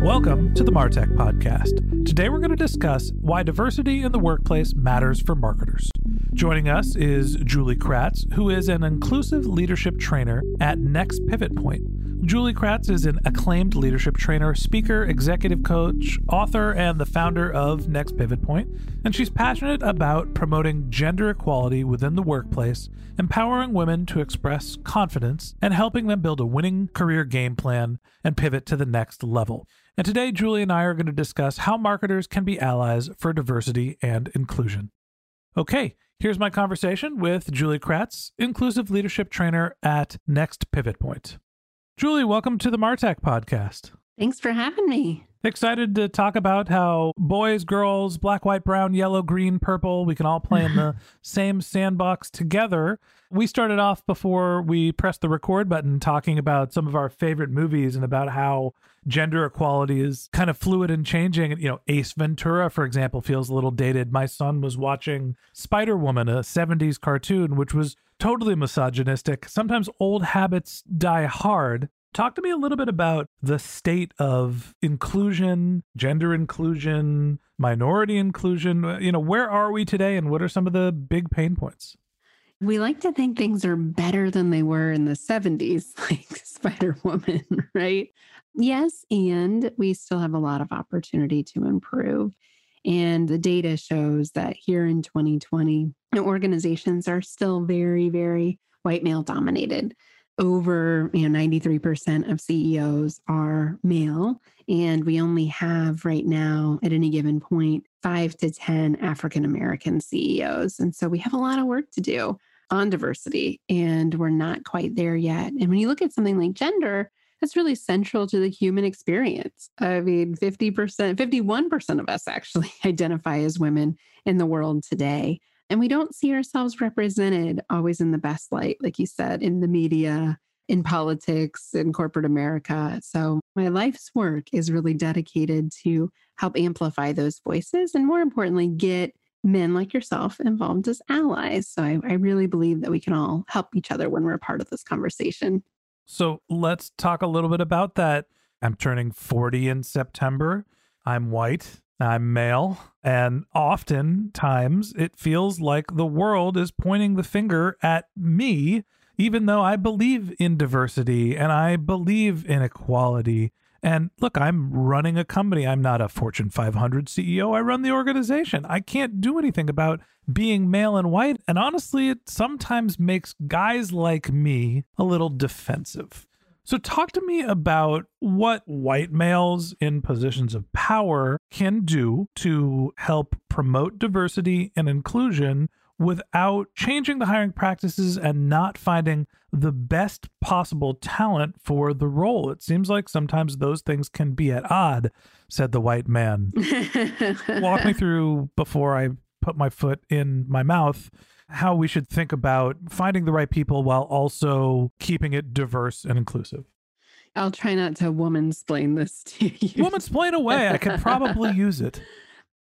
Welcome to the Martech Podcast. Today we're going to discuss why diversity in the workplace matters for marketers. Joining us is Julie Kratz, who is an inclusive leadership trainer at Next Pivot Point. Julie Kratz is an acclaimed leadership trainer, speaker, executive coach, author, and the founder of Next Pivot Point. And she's passionate about promoting gender equality within the workplace, empowering women to express confidence, and helping them build a winning career game plan and pivot to the next level. And today, Julie and I are going to discuss how marketers can be allies for diversity and inclusion. Okay, here's my conversation with Julie Kratz, inclusive leadership trainer at Next Pivot Point. Julie, welcome to the Martech podcast. Thanks for having me. Excited to talk about how boys, girls, black, white, brown, yellow, green, purple, we can all play in the same sandbox together. We started off before we pressed the record button talking about some of our favorite movies and about how gender equality is kind of fluid and changing. You know, Ace Ventura, for example, feels a little dated. My son was watching Spider Woman, a 70s cartoon, which was totally misogynistic. Sometimes old habits die hard. Talk to me a little bit about the state of inclusion, gender inclusion, minority inclusion. You know, where are we today and what are some of the big pain points? We like to think things are better than they were in the 70s, like Spider Woman, right? Yes, and we still have a lot of opportunity to improve. And the data shows that here in 2020, organizations are still very, very white male dominated. Over you know, 93% of CEOs are male. And we only have right now, at any given point, five to 10 African American CEOs. And so we have a lot of work to do on diversity, and we're not quite there yet. And when you look at something like gender, that's really central to the human experience. I mean, 50%, 51% of us actually identify as women in the world today. And we don't see ourselves represented always in the best light, like you said, in the media, in politics, in corporate America. So my life's work is really dedicated to help amplify those voices and more importantly, get men like yourself involved as allies. So I, I really believe that we can all help each other when we're a part of this conversation. So let's talk a little bit about that. I'm turning 40 in September. I'm white. I'm male. And oftentimes it feels like the world is pointing the finger at me, even though I believe in diversity and I believe in equality. And look, I'm running a company. I'm not a Fortune 500 CEO. I run the organization. I can't do anything about being male and white. And honestly, it sometimes makes guys like me a little defensive. So, talk to me about what white males in positions of power can do to help promote diversity and inclusion without changing the hiring practices and not finding the best possible talent for the role. It seems like sometimes those things can be at odd, said the white man. Walk me through before I put my foot in my mouth how we should think about finding the right people while also keeping it diverse and inclusive. I'll try not to woman explain this to you. Woman explain away. I could probably use it.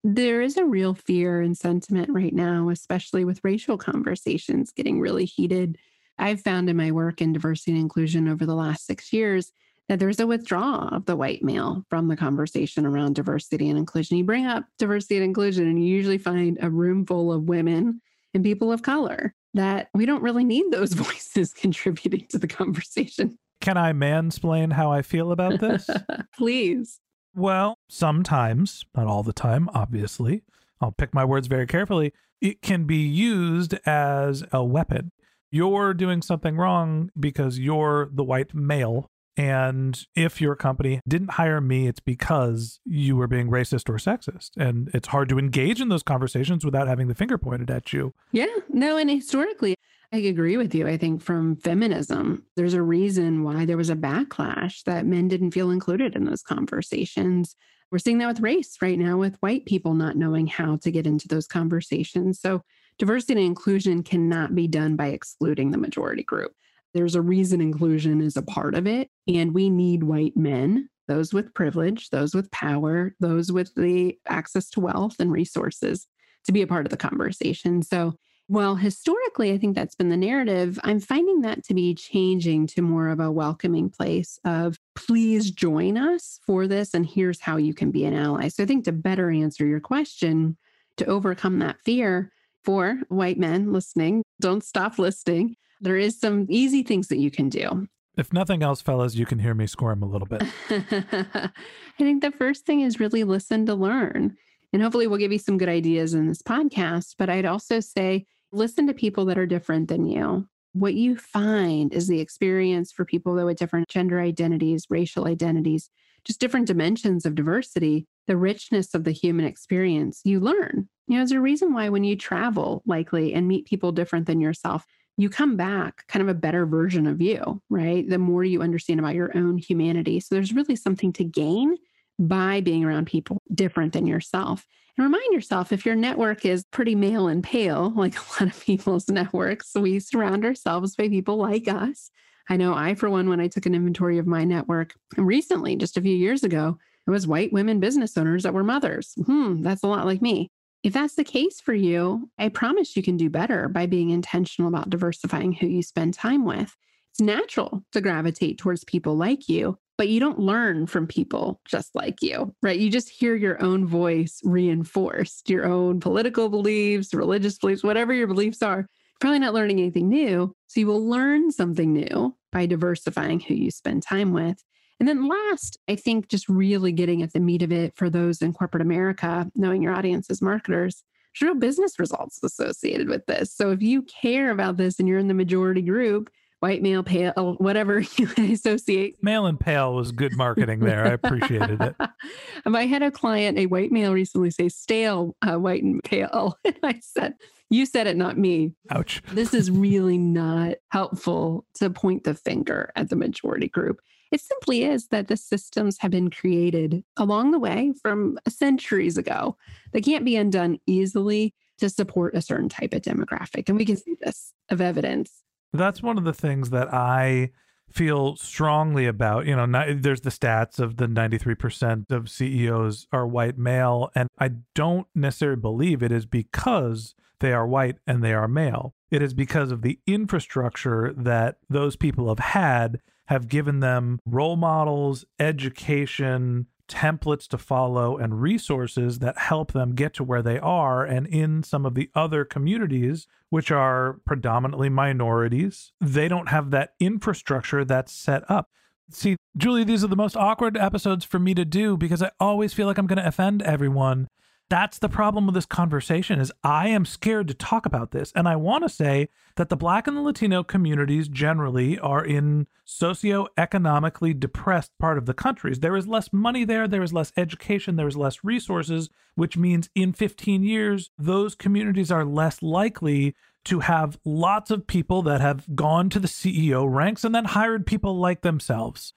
There is a real fear and sentiment right now, especially with racial conversations getting really heated. I've found in my work in diversity and inclusion over the last six years that there's a withdrawal of the white male from the conversation around diversity and inclusion. You bring up diversity and inclusion, and you usually find a room full of women and people of color that we don't really need those voices contributing to the conversation. Can I mansplain how I feel about this? Please. Well, sometimes, not all the time, obviously. I'll pick my words very carefully. It can be used as a weapon. You're doing something wrong because you're the white male. And if your company didn't hire me, it's because you were being racist or sexist. And it's hard to engage in those conversations without having the finger pointed at you. Yeah, no, and historically, I agree with you. I think from feminism, there's a reason why there was a backlash that men didn't feel included in those conversations. We're seeing that with race right now, with white people not knowing how to get into those conversations. So, diversity and inclusion cannot be done by excluding the majority group. There's a reason inclusion is a part of it. And we need white men, those with privilege, those with power, those with the access to wealth and resources to be a part of the conversation. So, well, historically, I think that's been the narrative. I'm finding that to be changing to more of a welcoming place of please join us for this, and here's how you can be an ally. So I think to better answer your question, to overcome that fear for white men listening, don't stop listening. There is some easy things that you can do. If nothing else, fellas, you can hear me squirm a little bit. I think the first thing is really listen to learn. And hopefully, we'll give you some good ideas in this podcast. But I'd also say listen to people that are different than you. What you find is the experience for people that with different gender identities, racial identities, just different dimensions of diversity, the richness of the human experience, you learn. You know, there's a reason why when you travel, likely, and meet people different than yourself, you come back kind of a better version of you, right? The more you understand about your own humanity. So there's really something to gain by being around people different than yourself. And remind yourself if your network is pretty male and pale, like a lot of people's networks, we surround ourselves by people like us. I know I, for one, when I took an inventory of my network recently, just a few years ago, it was white women business owners that were mothers. Hmm, that's a lot like me. If that's the case for you, I promise you can do better by being intentional about diversifying who you spend time with. It's natural to gravitate towards people like you, but you don't learn from people just like you, right? You just hear your own voice reinforced, your own political beliefs, religious beliefs, whatever your beliefs are. Probably not learning anything new. So you will learn something new by diversifying who you spend time with. And then last, I think just really getting at the meat of it for those in corporate America, knowing your audience as marketers, there's real business results associated with this. So if you care about this and you're in the majority group, white male pale whatever you associate male and pale was good marketing there. I appreciated it. I had a client a white male recently say stale uh, white and pale. And i said you said it not me. Ouch. This is really not helpful to point the finger at the majority group it simply is that the systems have been created along the way from uh, centuries ago they can't be undone easily to support a certain type of demographic and we can see this of evidence that's one of the things that I feel strongly about. You know, not, there's the stats of the 93% of CEOs are white male, and I don't necessarily believe it is because they are white and they are male. It is because of the infrastructure that those people have had have given them role models, education, templates to follow and resources that help them get to where they are. And in some of the other communities, which are predominantly minorities, they don't have that infrastructure that's set up. See, Julie, these are the most awkward episodes for me to do because I always feel like I'm going to offend everyone that's the problem with this conversation is i am scared to talk about this. And i want to say that the black and the latino communities generally are in socioeconomically depressed part of the countries. There is less money there there is less education there is less resources which means in 15 years those communities are less likely to have lots of people that have gone to the ceo ranks and then hired people like themselves.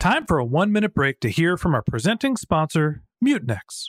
Time for a one minute break to hear from our presenting sponsor mutinex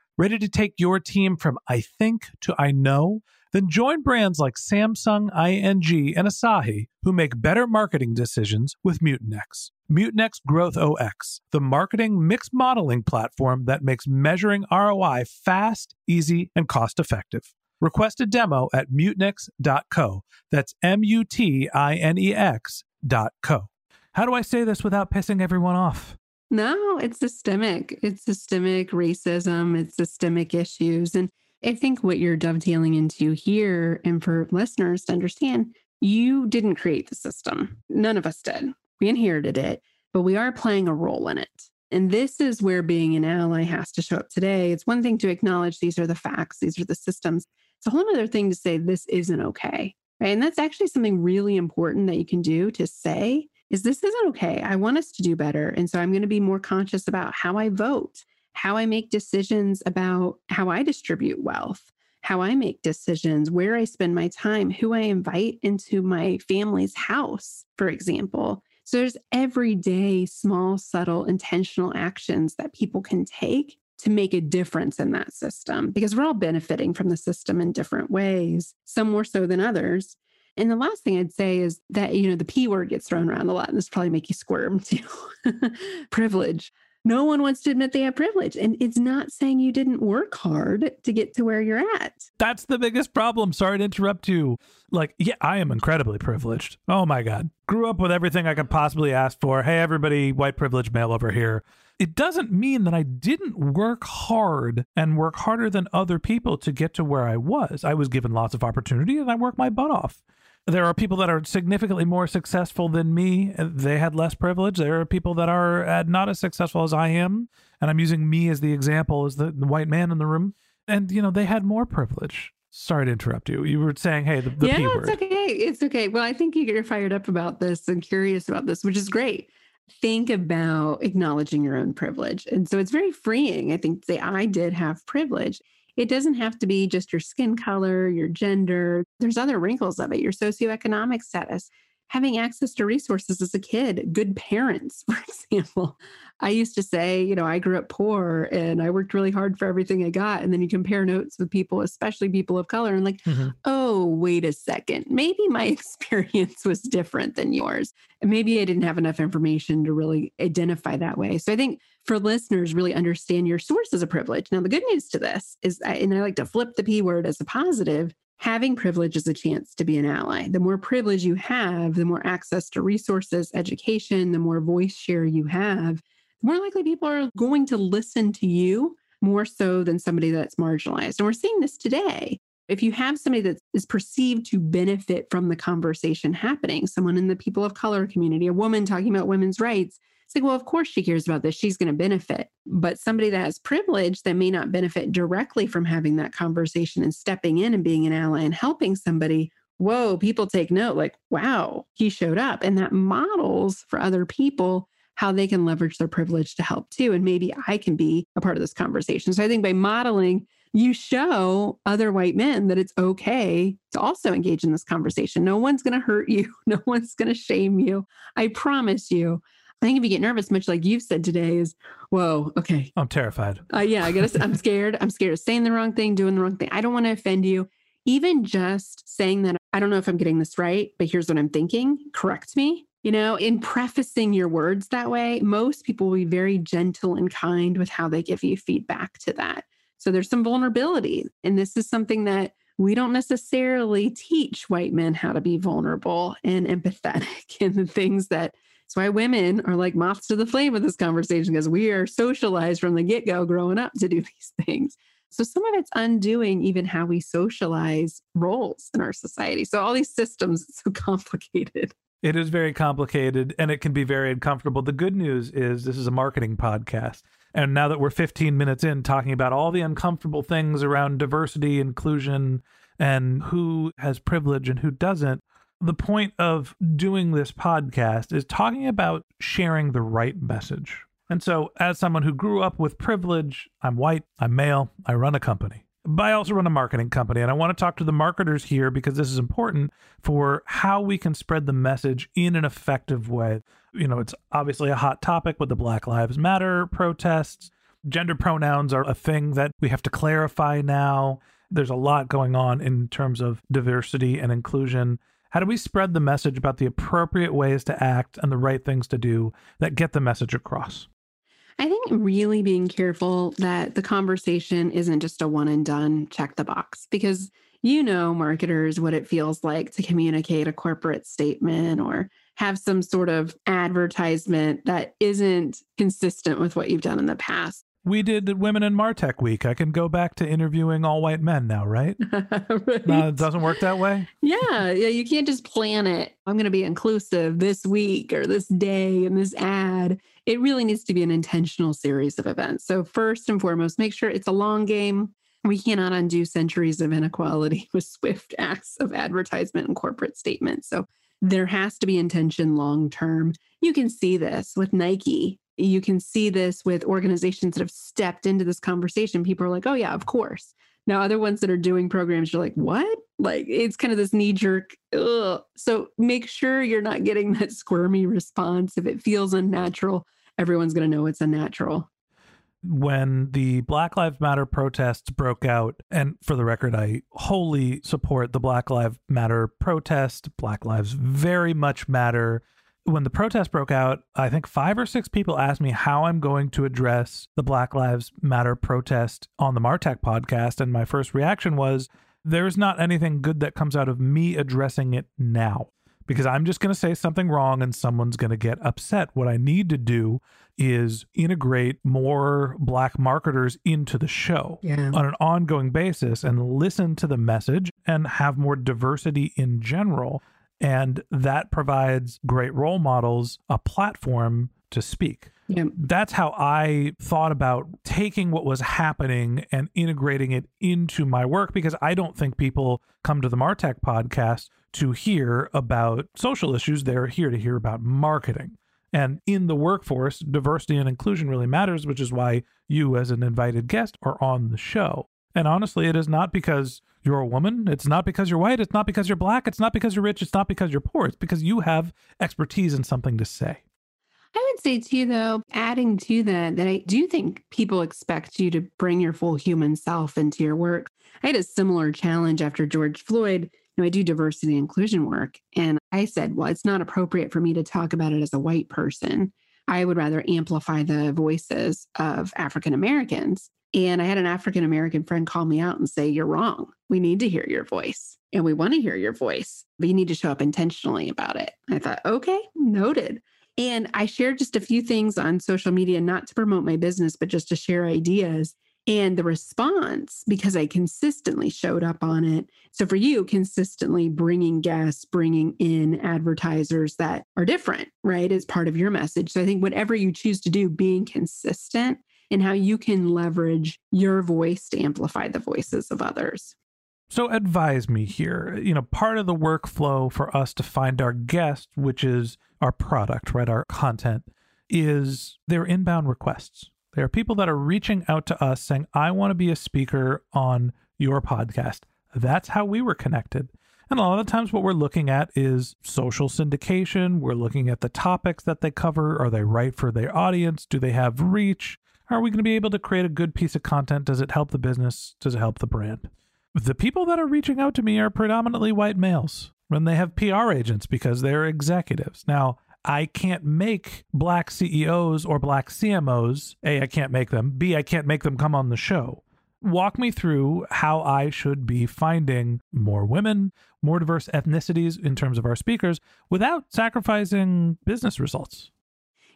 Ready to take your team from I think to I know? Then join brands like Samsung, ING, and Asahi who make better marketing decisions with Mutinex. Mutinex Growth OS, the marketing mix modeling platform that makes measuring ROI fast, easy, and cost effective. Request a demo at mutinex.co. That's M U T I N E X dot co. How do I say this without pissing everyone off? No, it's systemic. It's systemic racism, it's systemic issues. And I think what you're dovetailing into here, and for listeners to understand, you didn't create the system. None of us did. We inherited it, but we are playing a role in it. And this is where being an ally has to show up today. It's one thing to acknowledge these are the facts, these are the systems. It's a whole other thing to say this isn't okay. Right. And that's actually something really important that you can do to say is this isn't okay. I want us to do better. And so I'm going to be more conscious about how I vote, how I make decisions about how I distribute wealth, how I make decisions, where I spend my time, who I invite into my family's house, for example. So there's everyday small, subtle, intentional actions that people can take to make a difference in that system because we're all benefiting from the system in different ways, some more so than others. And the last thing I'd say is that, you know, the P word gets thrown around a lot, and this probably make you squirm too. privilege. No one wants to admit they have privilege. And it's not saying you didn't work hard to get to where you're at. That's the biggest problem. Sorry to interrupt you. Like, yeah, I am incredibly privileged. Oh my God. Grew up with everything I could possibly ask for. Hey, everybody, white privilege male over here. It doesn't mean that I didn't work hard and work harder than other people to get to where I was. I was given lots of opportunity and I worked my butt off. There are people that are significantly more successful than me. They had less privilege. There are people that are uh, not as successful as I am. And I'm using me as the example as the, the white man in the room. And, you know, they had more privilege. Sorry to interrupt you. You were saying, hey, the, the yeah, P word. it's okay. It's okay. Well, I think you're fired up about this and curious about this, which is great. Think about acknowledging your own privilege. And so it's very freeing, I think, to say, I did have privilege. It doesn't have to be just your skin color, your gender. There's other wrinkles of it, your socioeconomic status, having access to resources as a kid, good parents, for example. I used to say, you know, I grew up poor and I worked really hard for everything I got. And then you compare notes with people, especially people of color, and like, mm-hmm. oh, wait a second. Maybe my experience was different than yours. And maybe I didn't have enough information to really identify that way. So I think for listeners, really understand your sources a privilege. Now, the good news to this is, and I like to flip the P word as a positive, having privilege is a chance to be an ally. The more privilege you have, the more access to resources, education, the more voice share you have, the more likely people are going to listen to you more so than somebody that's marginalized. And we're seeing this today. If you have somebody that is perceived to benefit from the conversation happening, someone in the people of color community, a woman talking about women's rights, it's like, well, of course she cares about this. She's going to benefit. But somebody that has privilege that may not benefit directly from having that conversation and stepping in and being an ally and helping somebody, whoa, people take note like, wow, he showed up. And that models for other people how they can leverage their privilege to help too. And maybe I can be a part of this conversation. So I think by modeling, you show other white men that it's okay to also engage in this conversation. No one's going to hurt you, no one's going to shame you. I promise you. I think if you get nervous, much like you've said today, is whoa, okay. I'm terrified. Uh, yeah, I gotta. I'm scared. I'm scared of saying the wrong thing, doing the wrong thing. I don't want to offend you. Even just saying that, I don't know if I'm getting this right, but here's what I'm thinking. Correct me. You know, in prefacing your words that way, most people will be very gentle and kind with how they give you feedback to that. So there's some vulnerability. And this is something that we don't necessarily teach white men how to be vulnerable and empathetic and the things that that's why women are like moths to the flame with this conversation because we are socialized from the get go growing up to do these things. So some of it's undoing even how we socialize roles in our society. So all these systems, it's so complicated. It is very complicated and it can be very uncomfortable. The good news is this is a marketing podcast. And now that we're 15 minutes in talking about all the uncomfortable things around diversity, inclusion, and who has privilege and who doesn't, the point of doing this podcast is talking about sharing the right message. And so, as someone who grew up with privilege, I'm white, I'm male, I run a company. But I also run a marketing company, and I want to talk to the marketers here because this is important for how we can spread the message in an effective way. You know, it's obviously a hot topic with the Black Lives Matter protests. Gender pronouns are a thing that we have to clarify now. There's a lot going on in terms of diversity and inclusion. How do we spread the message about the appropriate ways to act and the right things to do that get the message across? I think really being careful that the conversation isn't just a one and done check the box because you know, marketers, what it feels like to communicate a corporate statement or have some sort of advertisement that isn't consistent with what you've done in the past. We did Women in Martech Week. I can go back to interviewing all white men now, right? right. No, it doesn't work that way. Yeah, yeah. You can't just plan it. I'm going to be inclusive this week or this day in this ad. It really needs to be an intentional series of events. So first and foremost, make sure it's a long game. We cannot undo centuries of inequality with swift acts of advertisement and corporate statements. So there has to be intention long term. You can see this with Nike you can see this with organizations that have stepped into this conversation. People are like, oh, yeah, of course. Now, other ones that are doing programs, you're like, what? Like, it's kind of this knee jerk. So make sure you're not getting that squirmy response. If it feels unnatural, everyone's going to know it's unnatural. When the Black Lives Matter protests broke out, and for the record, I wholly support the Black Lives Matter protest. Black Lives very much matter when the protest broke out, I think five or six people asked me how I'm going to address the Black Lives Matter protest on the Martech podcast. And my first reaction was there's not anything good that comes out of me addressing it now because I'm just going to say something wrong and someone's going to get upset. What I need to do is integrate more black marketers into the show yeah. on an ongoing basis and listen to the message and have more diversity in general. And that provides great role models, a platform to speak. Yep. That's how I thought about taking what was happening and integrating it into my work because I don't think people come to the Martech podcast to hear about social issues. They're here to hear about marketing. And in the workforce, diversity and inclusion really matters, which is why you, as an invited guest, are on the show. And honestly, it is not because you're a woman. It's not because you're white. It's not because you're black. It's not because you're rich. It's not because you're poor. It's because you have expertise and something to say. I would say too, though, adding to that, that I do think people expect you to bring your full human self into your work. I had a similar challenge after George Floyd. You know, I do diversity inclusion work. And I said, well, it's not appropriate for me to talk about it as a white person. I would rather amplify the voices of African Americans. And I had an African American friend call me out and say, You're wrong. We need to hear your voice and we want to hear your voice, but you need to show up intentionally about it. I thought, Okay, noted. And I shared just a few things on social media, not to promote my business, but just to share ideas. And the response, because I consistently showed up on it. So for you, consistently bringing guests, bringing in advertisers that are different, right, is part of your message. So I think whatever you choose to do, being consistent and how you can leverage your voice to amplify the voices of others. So advise me here. You know, part of the workflow for us to find our guest, which is our product, right? Our content, is their inbound requests. There are people that are reaching out to us saying, I want to be a speaker on your podcast. That's how we were connected. And a lot of times, what we're looking at is social syndication. We're looking at the topics that they cover. Are they right for their audience? Do they have reach? Are we going to be able to create a good piece of content? Does it help the business? Does it help the brand? The people that are reaching out to me are predominantly white males when they have PR agents because they're executives. Now, I can't make black CEOs or black CMOs. A, I can't make them. B, I can't make them come on the show. Walk me through how I should be finding more women, more diverse ethnicities in terms of our speakers without sacrificing business results.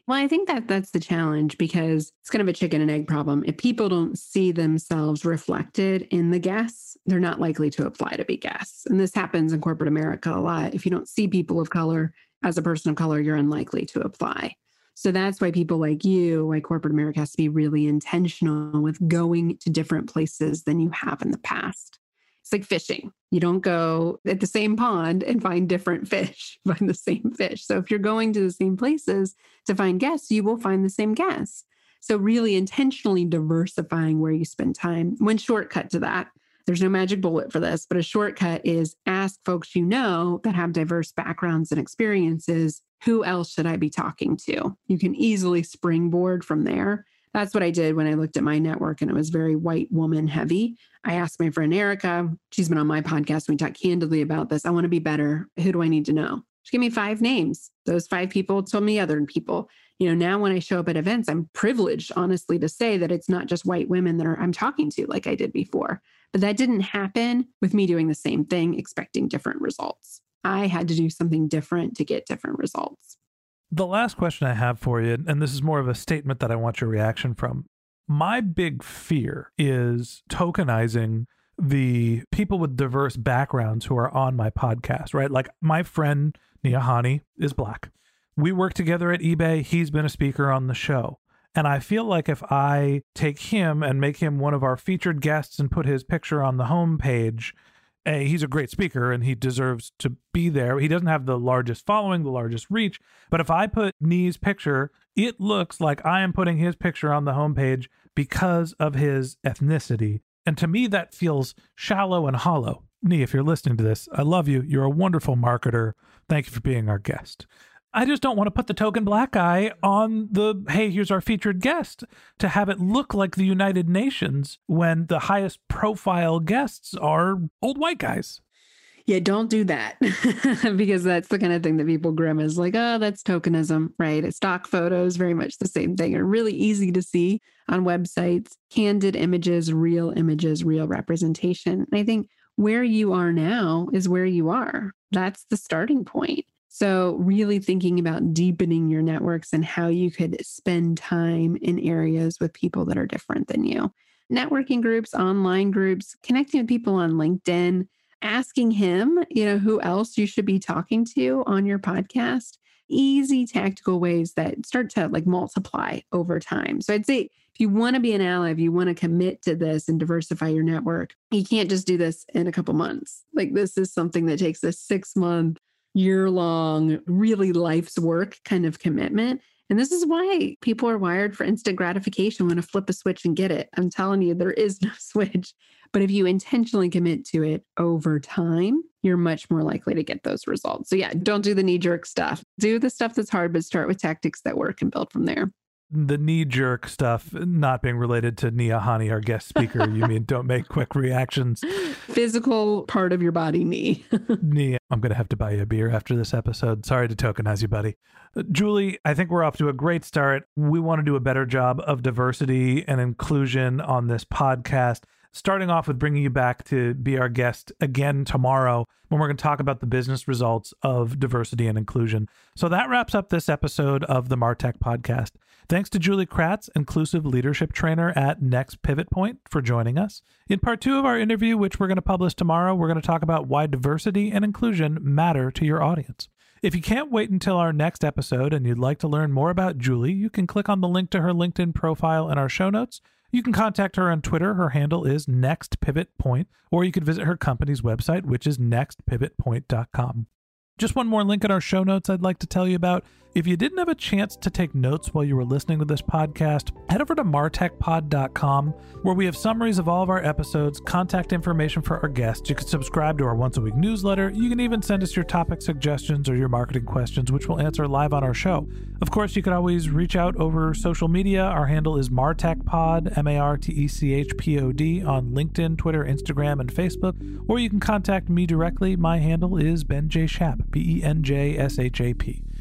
Well, I think that that's the challenge because it's kind of a chicken and egg problem. If people don't see themselves reflected in the guests, they're not likely to apply to be guests. And this happens in corporate America a lot. If you don't see people of color as a person of color, you're unlikely to apply. So that's why people like you, why corporate America has to be really intentional with going to different places than you have in the past. It's like fishing. You don't go at the same pond and find different fish, find the same fish. So if you're going to the same places to find guests, you will find the same guests. So really intentionally diversifying where you spend time. One shortcut to that, there's no magic bullet for this, but a shortcut is ask folks you know that have diverse backgrounds and experiences, who else should I be talking to? You can easily springboard from there that's what I did when I looked at my network and it was very white woman heavy. I asked my friend Erica, she's been on my podcast. We talk candidly about this. I want to be better. Who do I need to know? She gave me five names. Those five people told me other people. You know, now when I show up at events, I'm privileged, honestly, to say that it's not just white women that are I'm talking to like I did before. But that didn't happen with me doing the same thing, expecting different results. I had to do something different to get different results. The last question I have for you, and this is more of a statement that I want your reaction from. My big fear is tokenizing the people with diverse backgrounds who are on my podcast, right? Like my friend Nihani is black. We work together at eBay. He's been a speaker on the show. And I feel like if I take him and make him one of our featured guests and put his picture on the homepage, a, he's a great speaker and he deserves to be there. He doesn't have the largest following, the largest reach. But if I put Nee's picture, it looks like I am putting his picture on the homepage because of his ethnicity. And to me, that feels shallow and hollow. Nee, if you're listening to this, I love you. You're a wonderful marketer. Thank you for being our guest. I just don't want to put the token black guy on the hey, here's our featured guest to have it look like the United Nations when the highest profile guests are old white guys. Yeah, don't do that because that's the kind of thing that people grimace like, oh, that's tokenism, right? Stock photos, very much the same thing, are really easy to see on websites. Candid images, real images, real representation. And I think where you are now is where you are. That's the starting point. So, really thinking about deepening your networks and how you could spend time in areas with people that are different than you. Networking groups, online groups, connecting with people on LinkedIn, asking him, you know, who else you should be talking to on your podcast. Easy tactical ways that start to like multiply over time. So, I'd say if you want to be an ally, if you want to commit to this and diversify your network, you can't just do this in a couple months. Like, this is something that takes a six month, year long, really life's work kind of commitment. And this is why people are wired for instant gratification when to flip a switch and get it. I'm telling you, there is no switch. But if you intentionally commit to it over time, you're much more likely to get those results. So, yeah, don't do the knee jerk stuff. Do the stuff that's hard, but start with tactics that work and build from there the knee jerk stuff not being related to Nia Hani, our guest speaker. You mean don't make quick reactions. Physical part of your body, knee. knee. I'm going to have to buy you a beer after this episode. Sorry to tokenize you, buddy. Uh, Julie, I think we're off to a great start. We want to do a better job of diversity and inclusion on this podcast starting off with bringing you back to be our guest again tomorrow when we're going to talk about the business results of diversity and inclusion. So that wraps up this episode of the Martech podcast. Thanks to Julie Kratz, inclusive leadership trainer at Next Pivot Point, for joining us. In part two of our interview, which we're going to publish tomorrow, we're going to talk about why diversity and inclusion matter to your audience. If you can't wait until our next episode and you'd like to learn more about Julie, you can click on the link to her LinkedIn profile in our show notes. You can contact her on Twitter. Her handle is Next Pivot Point, or you could visit her company's website, which is nextpivotpoint.com. Just one more link in our show notes I'd like to tell you about. If you didn't have a chance to take notes while you were listening to this podcast, head over to martechpod.com where we have summaries of all of our episodes, contact information for our guests. You can subscribe to our once a week newsletter. You can even send us your topic suggestions or your marketing questions, which we'll answer live on our show. Of course, you can always reach out over social media. Our handle is martechpod, M A R T E C H P O D, on LinkedIn, Twitter, Instagram, and Facebook. Or you can contact me directly. My handle is Ben J. Shap, B E N J S H A P.